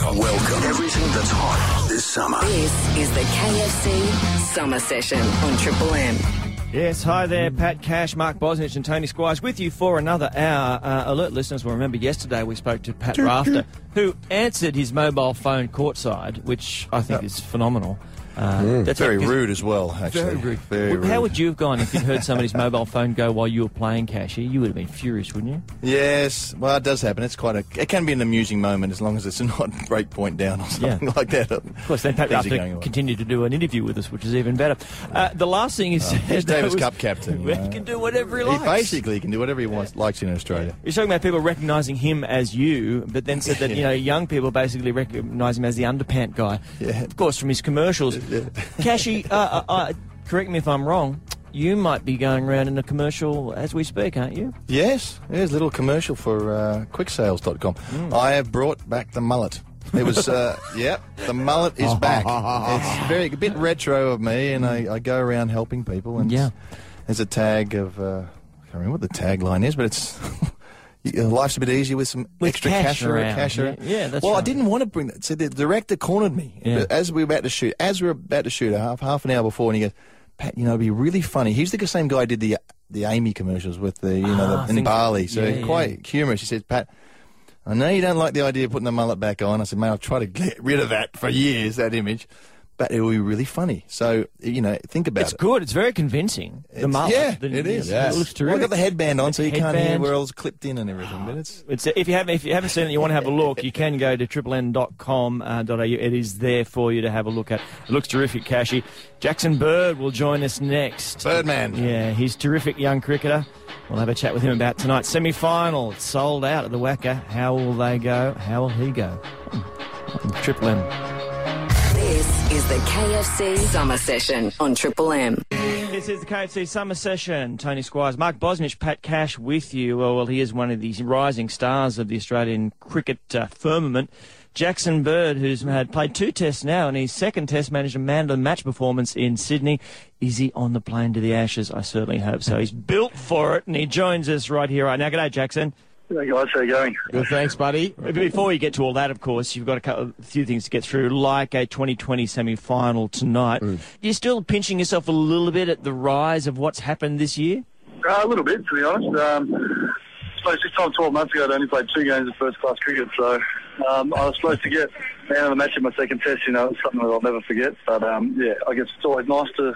KFC.com. Welcome. Everything that's hot this summer. This is the KFC Summer Session on Triple M. Yes, hi there, Pat Cash, Mark Bosnich, and Tony Squires with you for another hour. Uh, alert listeners will remember yesterday we spoke to Pat Rafter, who answered his mobile phone courtside, which I think is phenomenal. Uh, that's Very because- rude as well, actually. Very rude. Very Well, How would you have gone if you'd heard somebody's mobile phone go while you were playing Cashy? You would have been furious, wouldn't you? Yes, well, it does happen. It's quite a. It can be an amusing moment as long as it's not break point down or something Yeah. like that. Of course, then Pat Things are Rafter going well. continued to do an interview with us, which is even better. Uh, the last thing is He's Davis Cup captain. He you know. can do whatever he He likes. basically can do whatever he wants, likes in Australia. You're talking about people recognising him as you, but then said that you know young people basically recognise him as the underpant guy. Yeah. Of course, from his commercials. Cashy, uh, uh, uh, correct me if I'm wrong. You might be going around in a commercial as we speak, aren't you? Yes, there's a little commercial for uh, quicksales.com. Hmm. I have brought back the mullet. It was, uh, yep, the mullet is back. it's very a bit retro of me, and I, I go around helping people. And Yeah. there's a tag of uh, I can't remember what the tagline is, but it's. Life's a bit easier with some With extra cash cash, around, cash yeah. around. Yeah, that's well, I didn't want to bring that. So the director cornered me Yeah. As we were about to shoot. As we were about to shoot, half half an hour before, and he goes, "Pat, you know, it'd be really funny." He's the same guy who did the the Amy commercials with the you know Ah, the, in Bali, so yeah, yeah. quite humorous. He says, "Pat." I know you don't like the idea of putting the mullet back on. I said, mate, I've tried to get rid of that for years, that image. But it will be really funny. So, you know, think about It's it. It's good. It's very convincing. the It's- mullet. Yeah, The- it is. It looks Well, terrific. I've got the headband on, so you can't hear Headband. where it's clipped in and everything. But it's It's, if you haven't if you haven't seen it, you want to have a look. You can go to triplem.com.au. Uh, it is there for you to have a look at. It looks terrific, Cashy. Jackson Bird will join us next. Birdman. Yeah, he's terrific young cricketer. We'll have a chat with him about tonight's semi-final. It's sold out at the WACA. How will they go? How will he go? Hmm. Triple M. This is the KFC Summer Session on Triple M. This is the KFC Summer Session. Tony Squires, Mark Bosnich, Pat Cash with you. Well, well, he is one of these rising stars of the Australian cricket uh, firmament. Jackson Bird, who's had played two tests now, and his second test managed a man of the match performance in Sydney. Is he on the plane to the Ashes? I certainly hope so. He's built for it, and he joins us right here, right now. G'day, Jackson. Hey guys, how you going? Good, thanks, buddy. Before we get to all that, of course, you've got a, couple, a few things to get through, like a 2020 semi-final tonight. You're still pinching yourself a little bit at the rise of what's happened this year. Uh, a little bit, to be honest. Um, I suppose this time 12 months ago, I'd only played two games of first-class cricket, so um, I was supposed to get man of the match in my second test. You know, it's something that I'll never forget. But um, yeah, I guess it's always nice to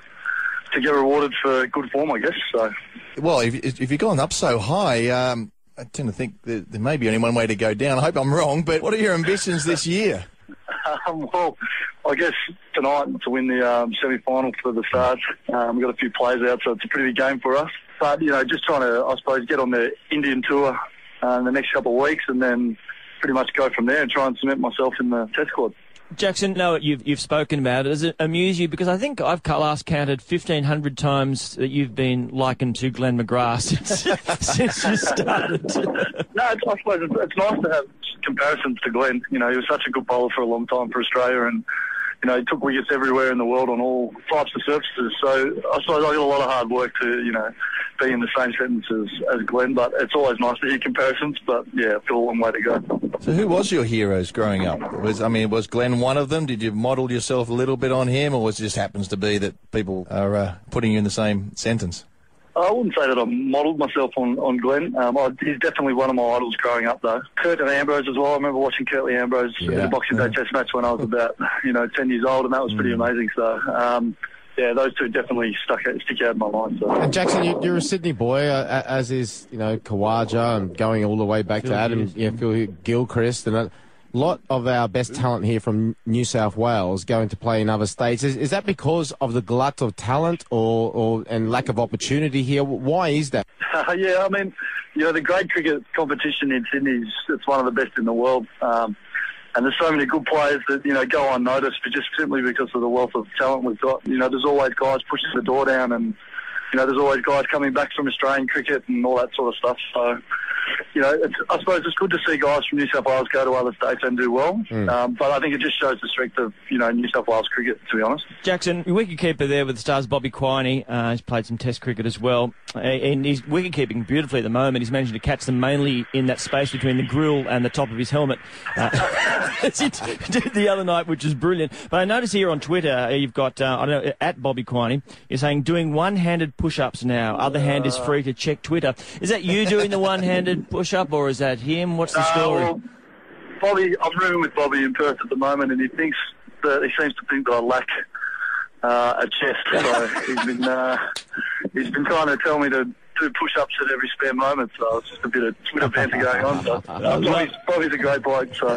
to get rewarded for good form, I guess. So well, if, if you've gone up so high, um, I tend to think that there may be only one way to go down. I hope I'm wrong, but what are your ambitions this year? Um, well, I guess tonight to win the um, semi-final for the Stars. Um, we've got a few players out, so it's a pretty big game for us. But, you know, just trying to, I suppose, get on the Indian tour uh, in the next couple of weeks and then pretty much go from there and try and cement myself in the test squad. Jackson, no, you've you've spoken about it. Does it amuse you? Because I think I've last counted fifteen hundred times that you've been likened to Glenn McGrath since, since you started. No, it's, I suppose it's, it's nice to have comparisons to Glenn. You know, he was such a good bowler for a long time for Australia and, you know, he took wickets everywhere in the world on all types of surfaces. So I suppose I got a lot of hard work to, you know, be in the same sentence as, as Glenn, but it's always nice to hear comparisons. But yeah, I've got a long way to go. So, who was your heroes growing up? Was I mean, was Glenn one of them? Did you model yourself a little bit on him, or was it just happens to be that people are uh, putting you in the same sentence? I wouldn't say that I modelled myself on, on Glenn. Um, I, he's definitely one of my idols growing up, though. Curtly Ambrose as well. I remember watching Curtly Ambrose in Yeah. a Boxing Day Test match when I was about, you know, 10 years old, and that was pretty amazing. So, um, yeah, those two definitely stuck out, stick out in my mind. So. And Jackson, you, you're a Sydney boy, uh, as is you know Khawaja, and going all the way back to Adam, yeah, Phil Gilchrist, and a lot of our best talent here from New South Wales going to play in other states. Is, is that because of the glut of talent, or, or and lack of opportunity here? Why is that? yeah, I mean, you know, the great cricket competition in Sydney is it's one of the best in the world. Um, and there's so many good players that, you know, go unnoticed but just simply because of the wealth of talent we've got. You know, there's always guys pushing the door down and, you know, there's always guys coming back from Australian cricket and all that sort of stuff. So, you know, it's, I suppose it's good to see guys from New South Wales go to other states and do well. Um, but I think it just shows the strength of, you know, New South Wales cricket, to be honest. Jackson, your wicketkeeper there with the Stars, Bobby Quiney. Uh, he's played some Test cricket as well. And he's wicket keeping beautifully at the moment. He's managing to catch them mainly in that space between the grill and the top of his helmet. Uh, as he did the other night, which is brilliant. But I notice here on Twitter, uh, you've got, uh, I don't know, at Bobby Quiney, you're saying doing one-handed push-ups now. Other hand is free to check Twitter. Is that you doing the one-handed push-up, or is that him? What's the Uh, story? well, Bobby, I'm rooming with Bobby in Perth at the moment, and he thinks that he seems to think that I lack uh, a chest. So he's been uh, he's been trying to tell me to do push-ups at every spare moment. So it's just a bit of Twitter banter going on. So uh, Bobby's, Bobby's a great bloke. So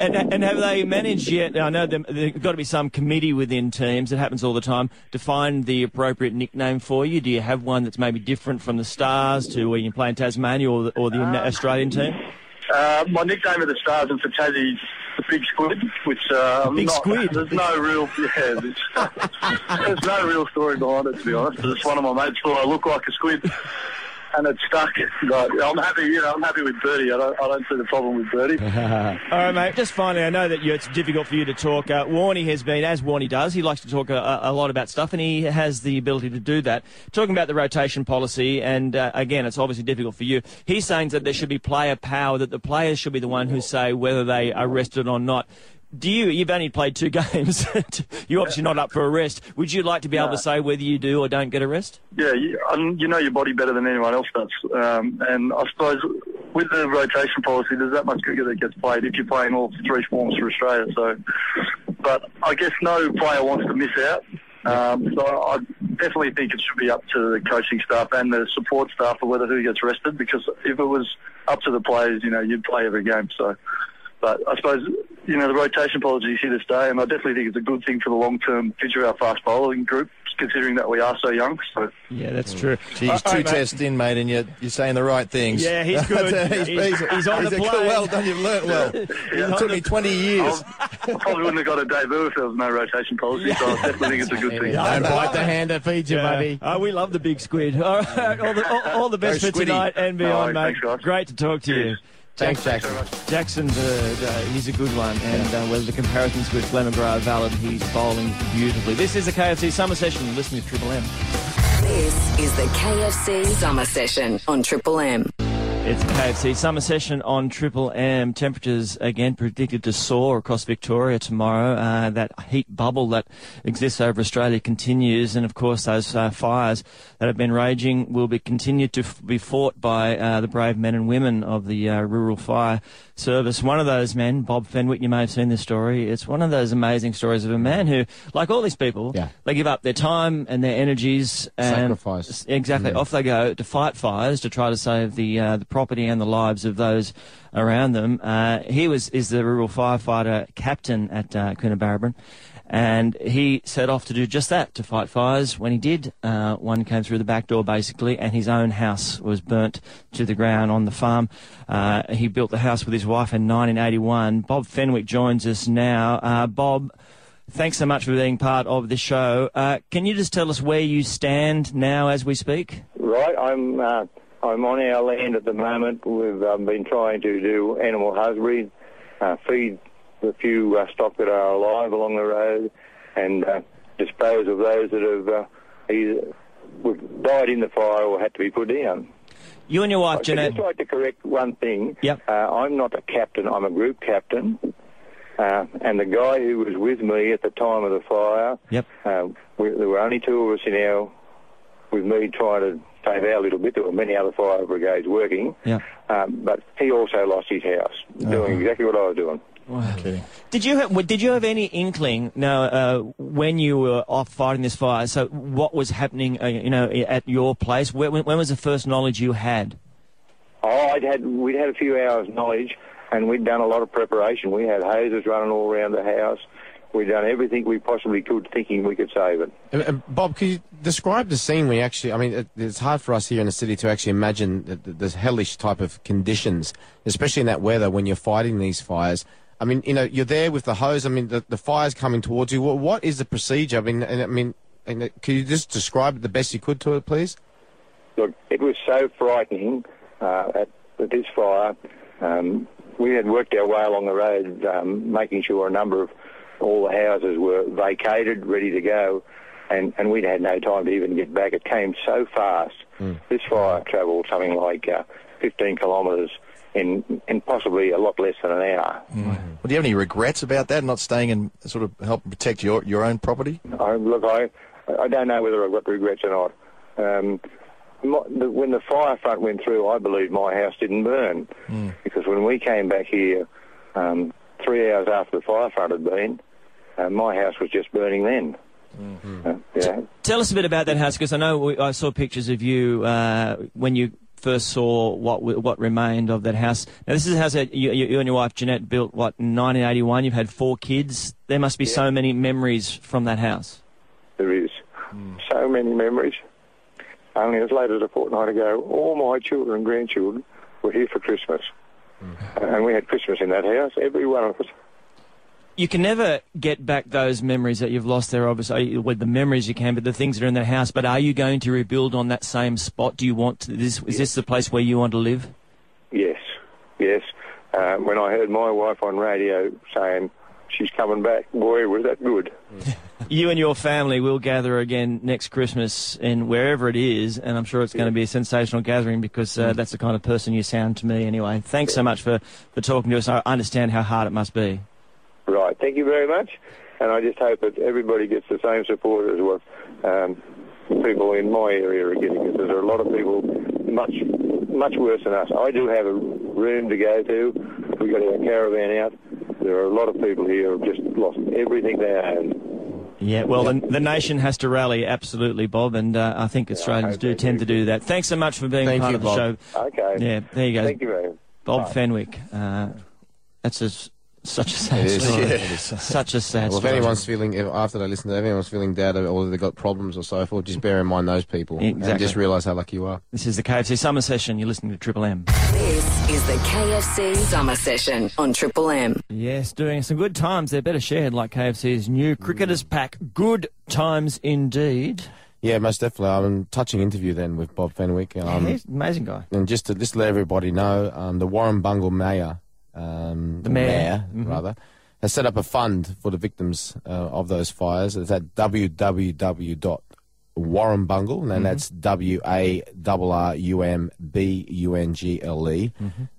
And, and have they managed yet? I know there- there's got to be some committee within teams. It happens all the time to find the appropriate nickname for you. Do you have one that's maybe different from the Stars to when you play in Tasmania or the, or the Australian team? uh, my nickname of the Stars and for Tassie is the Big Squid, which uh, I'm Big not, Squid? There's no real yeah. There's, there's no real story behind it to be honest. It's one of my mates thought I look like a squid. And it stuck. But I'm happy, you know. I'm happy with Birdie. I don't, I don't see the problem with Birdie. All right, mate. Just finally, I know that you, it's difficult for you to talk. Uh, Warney has been, as Warney does, he likes to talk a, a lot about stuff, and he has the ability to do that. Talking about the rotation policy, and uh, again, it's obviously difficult for you. He's saying that there should be player power, that the players should be the one who say whether they are rested or not. Do you? You've only played two games. You're obviously not up for a rest. Would you like to be able to say whether you do or don't get a rest? Yeah, you, you know your body better than anyone else does. Um, and I suppose with the rotation policy, there's that much cricket that gets played if you're playing all three forms for Australia. So, but I guess no player wants to miss out. Um, so I definitely think it should be up to the coaching staff and the support staff for whether who gets rested. Because if it was up to the players, you know, you'd play every game. So, but I suppose you know the rotation policy is here to stay, and I definitely think it's a good thing for the long-term future of our fast bowling group, considering that we are so young. So. Yeah, that's mm. true. Geez, All two right, tests in, mate, and you're, you're saying the right things. Yeah, he's good. he's, He's- he's on the a- plane. Well done, you've learnt well. it took me 20 years. I probably wouldn't have got a debut if there was no rotation policy, so I definitely think it's a good thing. Don't bite the hand that feeds you, Yeah. buddy. Oh, we love the big squid. All right, all the, all, all the best Go for squiddy. tonight and beyond, No, mate. thanks, guys. Great to talk to you. Cheers. Thanks, Jackson. Jackson Bird, uh, he's a good one, and uh, whether the comparisons with Glenn McGrath are valid, he's bowling beautifully. This is the KFC Summer Session. Listening to Triple M. This is the KFC Summer Session on Triple M. It's the KFC Summer Session on Triple M. Temperatures again predicted to soar across Victoria tomorrow. Uh, that heat bubble that exists over Australia continues, and of course those uh, fires that have been raging will be continued to f- be fought by uh, the brave men and women of the uh, Rural Fire Service. One of those men, Bob Fenwick, you may have seen this story. It's one of those amazing stories of a man who, like all these people, Yeah. they give up their time and their energies and Sacrifice. Exactly. Off they go to fight fires to try to save the uh, the property and the lives of those around them. Uh, he was is the rural firefighter captain at uh, Coonabarabran, and he set off to do just that to fight fires. When he did, uh, one came through the back door basically, and his own house was burnt to the ground on the farm. Uh, he built the house with his wife in 1981. Bob Fenwick joins us now. Uh, Bob. Thanks so much for being part of this show. Uh, can you just tell us where you stand now as we speak? Right, I'm uh, I'm on our land at the moment. We've um, been trying to do animal husbandry, uh, feed the few uh, stock that are alive along the road, and uh, dispose of those that have uh, either died in the fire or had to be put down. You and your wife, Janet. I'd just like to correct one thing. Yep. Uh, I'm not a captain. I'm a group captain. Uh, and the guy who was with me at the time of the fire, Yep. uh, we, there were only two of us in our, with me trying to save our little bit. There were many other fire brigades working. Yeah. Um, but he also lost his house, doing exactly what I was doing. Kidding. Did you have, did you have any inkling now uh, when you were off fighting this fire? So what was happening, uh, you know, at your place? When, when was the first knowledge you had? Oh, I'd had we'd had a few hours knowledge, and we'd done a lot of preparation. We had hoses running all around the house. We'd done everything we possibly could, thinking we could save it. Uh, uh, Bob, could you describe the scene we actually, I mean, it, it's hard for us here in the city to actually imagine the, the, the hellish type of conditions, especially in that weather when you're fighting these fires. I mean, you know, you're there with the hose. I mean, the, the fire's coming towards you. What, what is the procedure? I mean, and, I mean, and, uh, could you just describe it the best you could to it, please? Look, it was so frightening uh, at, at this fire. Um, we had worked our way along the road, um, making sure a number of all the houses were vacated, ready to go, and, and we'd had no time to even get back. It came so fast. This fire travelled something like uh, 15 kilometres in, in possibly a lot less than an hour. Well, do you have any regrets about that, not staying and sort of help protect your, your own property? I, look, I, I don't know whether I've got regrets or not. Um, my, the, when the fire front went through, I believe my house didn't burn because when we came back here, um, three hours after the fire front had been, uh, my house was just burning then. Uh, yeah. Tell us a bit about that house because I know we, I saw pictures of you uh, when you first saw what what remained of that house. Now this is a house that you, you, you and your wife Jeanette built. What in 1981? You've had four kids. There must be so many memories from that house. There is so many memories. Only as late as a fortnight ago, all my children and grandchildren were here for Christmas. And we had Christmas in that house, every one of us. You can never get back those memories that you've lost there. Obviously, with the memories you can, but the things that are in that house. But are you going to rebuild on that same spot? Do you want to, this? Is this the place where you want to live? Yes, yes. Uh, when I heard my wife on radio saying she's coming back, boy, was that good. You and your family will gather again next Christmas in wherever it is, and I'm sure it's going to be a sensational gathering because uh, that's the kind of person you sound to me anyway. Thanks so much for, for talking to us. I understand how hard it must be. Right, thank you very much. And I just hope that everybody gets the same support as what um, people in my area are getting. Because there are a lot of people much, much worse than us. I do have a room to go to. We've got our caravan out. There are a lot of people here who have just lost everything they own. Yeah, well, the, the nation has to rally, absolutely, Bob, and uh, I think Australians hope do tend do. to do that. Thanks so much for being Thank part you, of the Bob. show. Okay. Yeah, there you go. Thank you very much. Bob Fenwick. Uh, that's a, such a sad It is. story. Yeah. Such a sad Well, if anyone's feeling, if, after they listen to it, if anyone's feeling doubted or they've got problems or so forth, just bear in mind those people and just realise how lucky you are. This is the KFC Summer Session. You're listening to Triple M. This is the KFC Summer Session on Triple M. Yes, doing some good times. They're better shared like KFC's new Cricketers Pack. Good times indeed. Yeah, most definitely. I'm touching interview then with Bob Fenwick. Um, He's an amazing guy. And just to just let everybody know, um, the Warrumbungle Mayor, um, The mayor. Mhm. rather, has set up a fund for the victims uh, of those fires. It's at www.warrumbungle, and that's W A R R U M B U N G L E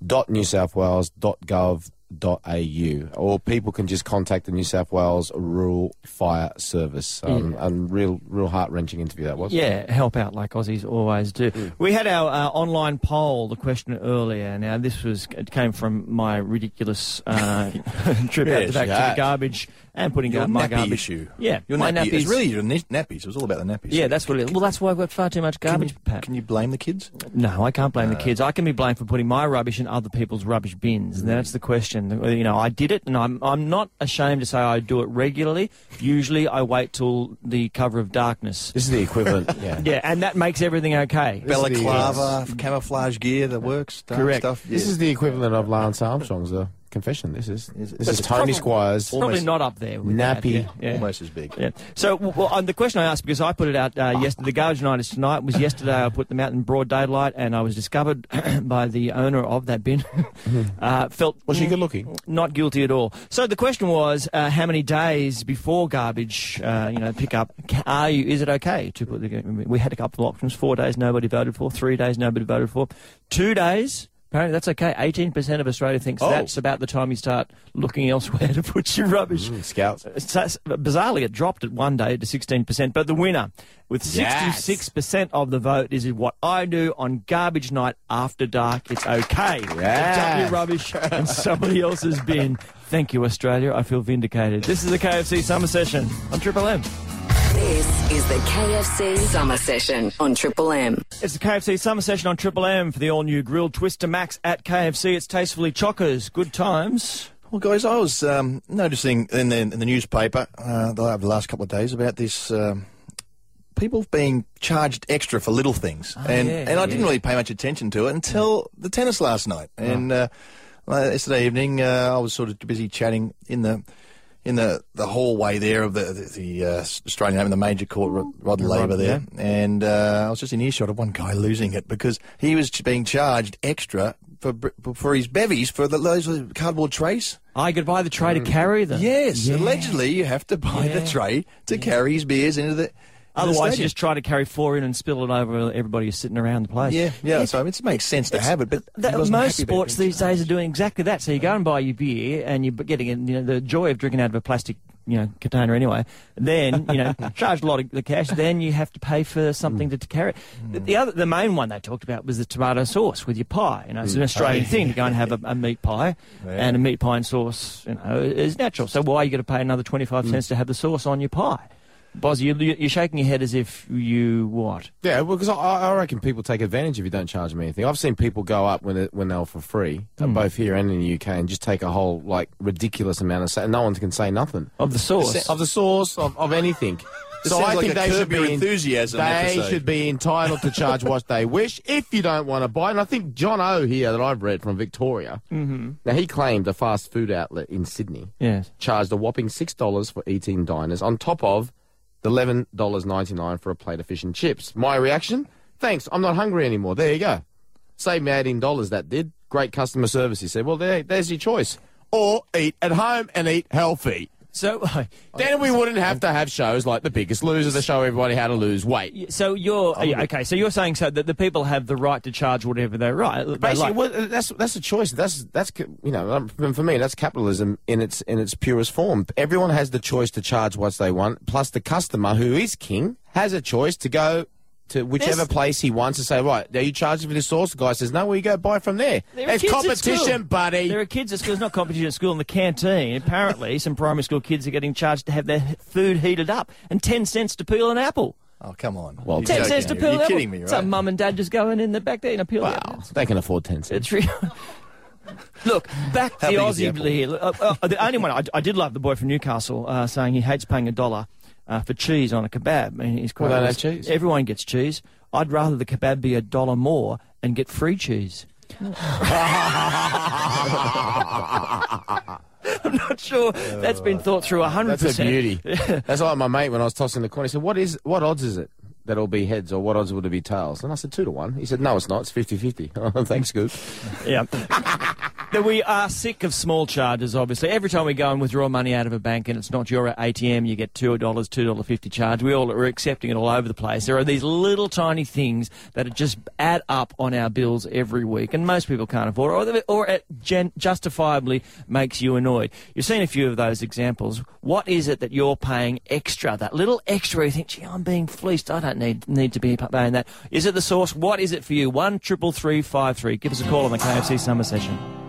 dot New South Wales dot gov au or people can just contact the New South Wales Rural Fire Service. Um, And real, real heart wrenching interview that was. Yeah, help out like Aussies always do. We had our uh, online poll, the question earlier. Now, this was it came from my ridiculous uh, trip out Yes, to back to the garbage and putting Your out my garbage. issue. Yeah, Your my nappy. It's really your nappies. It was all about the nappies. Yeah, that's what it. Well, that's why I've got far too much Can garbage, you, Pat. can you blame the kids? No, I can't blame the kids. I can be blamed for putting my rubbish in other people's rubbish bins. And that's the question. You know, I did it, and I'm I'm not ashamed to say I do it regularly. Usually, I wait till the cover of darkness. This is the equivalent. yeah. Yeah, and that makes everything okay. This is the- Balaclava, camouflage gear that works. Correct. Stuff. This is the equivalent of Lance Armstrong's uh, confession. This is Is it? this is It's Tony probably- Squires. Probably not up there. With that, nappy. yeah, yeah. almost as big. Yeah. So, well, on the question I asked, because I put it out uh, yesterday, the garbage night is tonight. Was yesterday I put them out in broad daylight, and I was discovered by the owner of that bin. uh, felt Was she good looking? not guilty at all. So the question was, uh, how many days before garbage, uh, you know, pick up, are you? Is it okay to put the? We had a couple of options. Four days, nobody voted for. Three days, nobody voted for. Two days. Apparently that's okay. 18% of Australia thinks Oh. that's about the time you start looking elsewhere to put your rubbish. Mm, Scouts. Bizarrely, it dropped at one day to 16%. But the winner, with 66% of the vote, is what I do on garbage night after dark. It's okay. to Dump Yes. your rubbish in somebody else's bin. Thank you, Australia. I feel vindicated. This is the KFC Summer Session on Triple M. This is the KFC Summer Session on Triple M. It's the KFC Summer Session on Triple M for the all-new grilled Twister Max at KFC. It's tastefully chockers. Good times. Well, guys, I was um, noticing in the, in the newspaper uh, the, over the last couple of days about this um, people being charged extra for little things, and yeah, and I didn't really pay much attention to it until the tennis last night. And uh, uh, yesterday evening, uh, I was sort of busy chatting in the. In the, the hallway there of the the, the uh, Australian Open, the major court, Rod, Rod Laver there, and uh, I was just in earshot of one guy losing it because he was being charged extra for for his bevies for the, those cardboard trays. I could buy the tray to carry them. Yes, Yeah. allegedly you have to buy Yeah. the tray to carry his beers into the Otherwise, you just try to carry four in and spill it over everybody who's sitting around the place. Yeah, yeah. So it makes sense to have it, but That- most sports these days are doing exactly that. So you go and buy your beer, and you're getting you know, the joy of drinking out of a plastic you know container anyway. Then you know charge a lot of the cash. Then you have to pay for something hmm. to, to carry. it. Hmm. The, the other, the main one they talked about was the tomato sauce with your pie. You know, it's an hmm. Australian oh, thing to go and have a, a meat pie, and a meat pie and sauce. You know, is natural. So why are you going to pay another twenty five cents to have the sauce on your pie? Boz, you, you're shaking your head as if you what? Yeah, well, because I, I reckon people take advantage if you don't charge them anything. I've seen people go up when it, when they were for free, uh, both here and in the UK, and just take a whole like ridiculous amount of, sa- and no one can say nothing Of the sauce. of the source of, of anything. So I like think they should be Enthusiasm They episode. should be entitled to charge what they wish if you don't want to buy. And I think John O here that I've read from Victoria. Mm-hmm. Now he claimed a fast food outlet in Sydney Yes. charged a whopping six dollars for eating diners on top of the eleven dollars ninety nine for a plate of fish and chips. My reaction? Thanks, I'm not hungry anymore. There you go. Saved me eighteen dollars. That did. Great customer service. He said, "Well, there, there's your choice. Or eat at home and eat healthy." So. Then we wouldn't have to have shows like The Biggest Loser to show everybody how to lose weight. So you're okay. So you're saying so that the people have the right to charge whatever they right. they Basically, like. well, that's that's a choice. That's that's you know, um, for me, that's capitalism in its in its purest form. Everyone has the choice to charge what they want. Plus, the customer, who is king, has a choice to go to whichever There's- place he wants to say, right, are you charging for this sauce? The guy says, no, well, you go buy from there. There It's competition, buddy. There are kids at school. It's not competition at school in the canteen. Apparently, some primary school kids are getting charged to have their food heated up and ten cents to peel an apple. Oh, come on. Well, You're Ten joking, cents to peel an You're apple. kidding me, right? Some mum and dad just going in the back there and peel the wow, apple. they can afford 10 cents. It's real. Look, back to the big Aussie apple? here. Uh, uh, the only one I, I did love the boy from Newcastle uh, saying he hates paying a dollar uh, for cheese on a kebab. And his quote Well, they don't was, have cheese. Everyone gets cheese. I'd rather the kebab be a dollar more and get free cheese. I'm not sure that's been thought through hundred That's a percent. beauty. That's like my mate when I was tossing the coin. He said, "What is? What odds is it that it'll be heads, or what odds would it be tails?" And I said, two to one." He said, "No, it's not. It's 50-50. Oh, Thanks, Scoop. Yeah. That we are sick of small charges, obviously. Every time we go and withdraw money out of a bank and it's not your ATM, you get $2, $2.50 charge. We all are accepting it all over the place. There are these little tiny things that just add up on our bills every week, and most people can't afford it, or, or it justifiably makes you annoyed. You've seen a few of those examples. What is it that you're paying extra? That little extra you think, gee, I'm being fleeced. I don't need, need to be paying that. Is it the source? What is it for you? One triple three five three. Give us a call on the KFC Summer Session.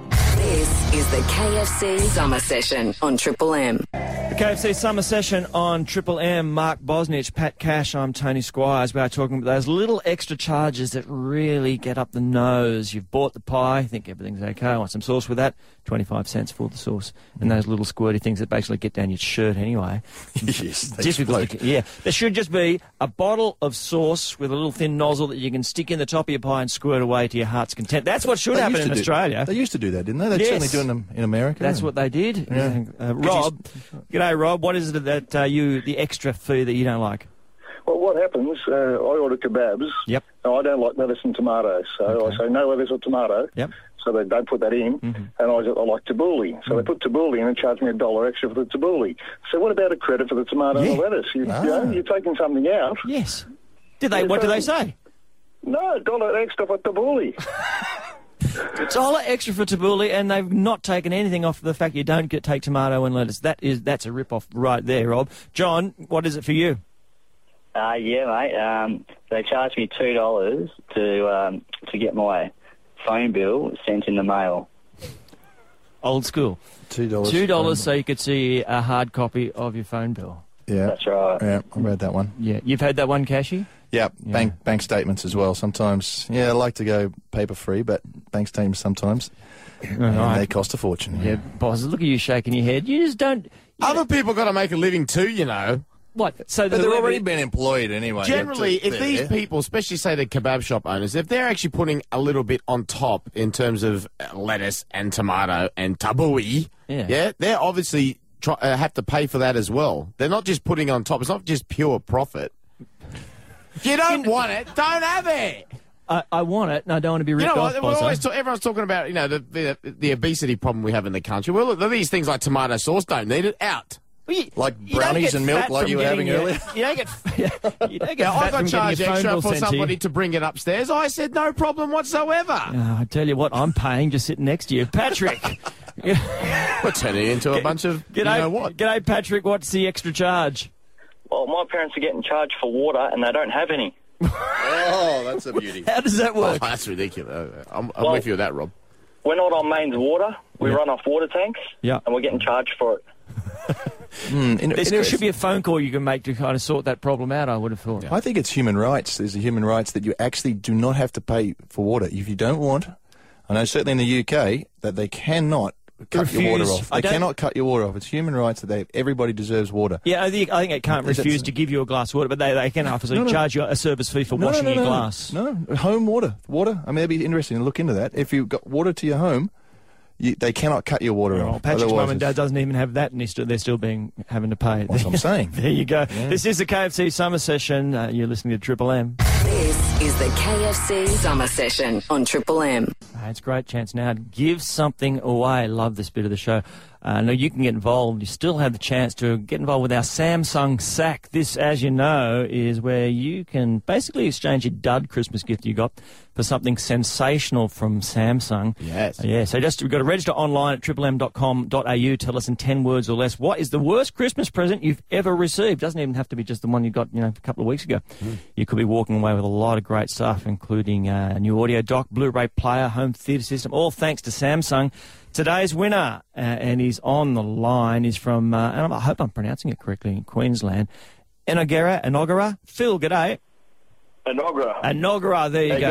This is the KFC Summer Session on Triple M. The KFC Summer Session on Triple M. Mark Bosnich, Pat Cash. I'm Tony Squires. We are talking about those little extra charges that really get up the nose. You've bought the pie, think everything's okay. I want some sauce with that. 25 cents for the sauce. And those little squirty things that basically get down your shirt anyway. yes, they Difficult. explode. Yeah. There should just be a bottle of sauce with a little thin nozzle that you can stick in the top of your pie and squirt away to your heart's content. That's what should They happen in to do- Australia. They used to do that, didn't they? They're Yes. certainly doing them in America. That's what they did. Yeah. Uh, Rob, g'day, Rob. What is it that uh, you, the extra fee that you don't like? Well, what happens, uh, I order kebabs. Yep. I don't like lettuce and tomatoes, so Okay. I say no lettuce or tomato. Yep. So they don't put that in, Mm-hmm. and I, I like tabbouleh. So Mm. they put tabbouleh in and charge me a dollar extra for the tabbouleh. So what about a credit for the tomato and the lettuce? You, Ah. you know, you're taking something out. Yes. Did they? What do they say? No, dollar extra for tabbouleh. Dollar extra for tabbouleh, and they've not taken anything off the fact you don't get take tomato and lettuce. That is that's a rip off right there, Rob. John, what is it for you? Uh, yeah, mate. Um, they charged me two dollars to um, to get my phone bill sent in the mail. Old school. Two dollars. Two dollars so you could see a hard copy of your phone bill. Yeah. That's right. Yeah, I read that one. Yeah, you've had that one, Cashy. Yeah, bank bank statements as well. Sometimes, yeah, I like to go paper free, but bank statements sometimes and Right. they cost a fortune. Yeah, boss. Look at you shaking your head. You just don't. you Other don't- people got to make a living too, you know. what? So But they're whoever- already been employed anyway. Generally, That's if fair. these people, especially say the kebab shop owners, if they're actually putting a little bit on top in terms of uh, lettuce and tomato and tabbouleh, Yeah. they're obviously try, uh, have to pay for that as well. They're not just putting on top. It's not just pure profit. If you don't want it, don't have it. I, I want it, and I don't want to be You ripped know off. We're always ta- everyone's talking about you know the, the the obesity problem we have in the country. Well, look, these things like tomato sauce don't need it out. Well, you- Like you brownies and milk like you were having your- earlier? You don't get. You don't get I got charged extra for sent to somebody to bring it upstairs. I said no problem whatsoever. Oh, I tell you what, I'm paying just sitting next to you, Patrick. We're turning into a bunch of you know what? G'day, Patrick. What's the extra charge? Well, my parents are getting charged for water and they don't have any. Oh, that's a beauty. How does that Oh, work? that's ridiculous. I'm, I'm Well- with you on that, Rob. We're not on mains water. We Yeah. run off water tanks. Yeah. And we're getting charged for it. Mm, in- There should be a phone call you can make to kind of sort that problem out. I would have thought. I think it's human rights. There's a human rights that you actually do not have to pay for water if you don't want. I know certainly in the UK that they cannot cut your water off. They cannot cut your water off. It's human rights that they everybody deserves water. Yeah, I think I think it can't Is refuse to give you a glass of water, but they, they can obviously No, no. charge you a service fee for No, no, washing no, your no, glass. No, home water, water. I mean, it'd be interesting to look into that. If you've got water to your home, you, they cannot cut your water Well, off. Patrick's Otherwise mum and dad doesn't even have that, and he's still, they're still being having to pay. That's what I'm saying. there you go. This is the KFC summer session. Uh, you're listening to Triple M. This is the KFC Summer Session on Triple M. It's a great chance now to give something away. Love this bit of the show. Uh, no, you can get involved. You still have the chance to get involved with our Samsung Sack. This, as you know, is where you can basically exchange your dud Christmas gift you got for something sensational from Samsung. Yes. Uh, yeah, so just we've got to register online at triplem.com.au. Tell us in 10 words or less what is the worst Christmas present you've ever received. Doesn't even have to be just the one you got, you know, a couple of weeks ago. You could be walking away with a lot of great stuff, including uh, a new audio dock, Blu-ray player, home theatre system, all thanks to Samsung. Today's winner, uh, and he's on the line, is from, uh, and I hope I'm pronouncing it correctly, in Queensland, Enoggera, Enoggera. Phil, g'day. Enogra. Enoggera, Enoggera, there you Hey, go.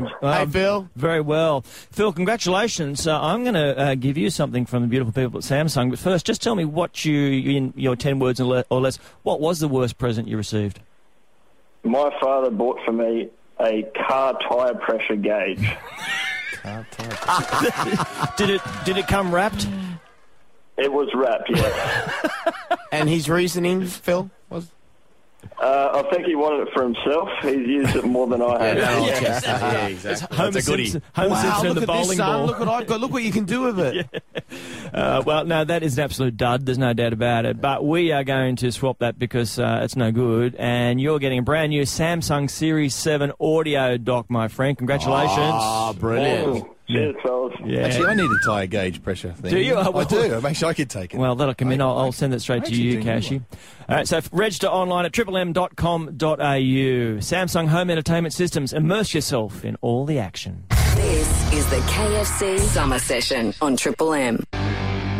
guys, Uh, Hey, Phil. very well. Phil, congratulations. Uh, I'm going to uh, give you something from the beautiful people at Samsung. But first, just tell me what you, in your 10 words or less, what was the worst present you received? My father bought for me a car tyre pressure gauge. Did it Did it come wrapped? It was wrapped, yes. And his reasoning, Phil, was uh, I think he wanted it for himself. He's used it more than I have. yeah, yeah, exactly. Homer Simpson, Homer Wow, Simpson look the at this, bowling son. ball. Look what I've got. Look what you can do with it. Uh, well, no, that is an absolute dud. There's no doubt about it. But we are going to swap that because uh, it's no good. And you're getting a brand new Samsung Series 7 audio dock, my friend. Congratulations. Ah, brilliant. Awesome. Cheers, fellas. yeah. Actually, I need a tyre gauge pressure thing. Do you? Oh, I well- do. Make sure I could take it. Well, that'll come in. I'll, I'll send it straight to you, do Cashy. All right, so register online at triplem.com.au. Samsung Home Entertainment Systems. Immerse yourself in all the action. This is the KFC Summer Session on Triple M.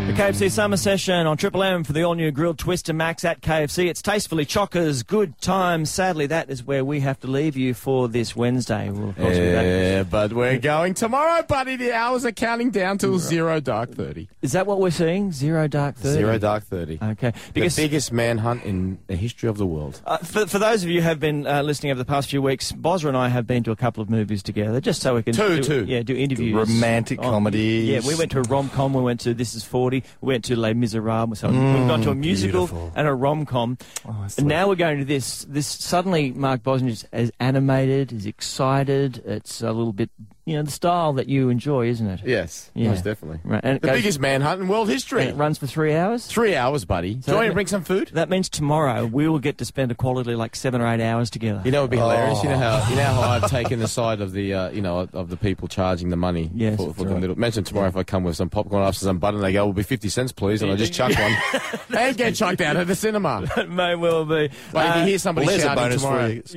The KFC Summer Session on Triple M for the all-new grilled Twister Max at KFC. It's tastefully chockers, good times. Sadly, that is where we have to leave you for this Wednesday. We'll, of course, be back. Yeah, but we're going tomorrow, buddy. The hours are counting down till zero dark thirty. Is that what we're seeing? Zero Dark Thirty. Zero dark thirty. Okay, The biggest manhunt in the history of the world. Uh, for, for those of you who have been uh, listening over the past few weeks, Bozza and I have been to a couple of movies together, just so we can Two, do, two. yeah, do interviews, Romantic on- comedies. Yeah, we went to a rom com. We went to This Is Forty. We went to Les Miserables. So we've gone mm, to a musical beautiful. and a rom com. Oh, and now we're going to this. This suddenly, Mark Bosnich is as animated, is excited. It's a little bit, you know, the style that you enjoy, isn't it? Yes, Yeah. most definitely. Right, and The goes- biggest manhunt in world history. And it runs for three hours. Three hours, buddy. So Do you want to bring some food? That means tomorrow we will get to spend a quality like seven or eight hours together. You know, it'd be hilarious. You know how you know how I've taken the side of the uh, you know of the people charging the money Yes, for, for the right. little. Imagine tomorrow if I come with some popcorn after some butter and they go, "Will be fifty cents, please," and I just chuck one and get chucked out of the cinema. It may well be. But if Uh, you hear somebody well, there's a shouting bonus for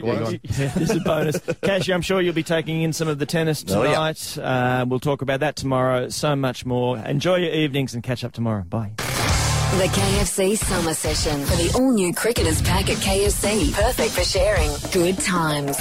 tomorrow, you, Yeah. Yeah, this is a bonus. Cashy, I'm sure you'll be taking in some of the tennis Oh, yeah. uh, we'll talk about that tomorrow. So much more. Enjoy your evenings and catch up tomorrow. Bye. The KFC Summer Session for the all new Cricketers Pack at KFC. Perfect for sharing. Good times.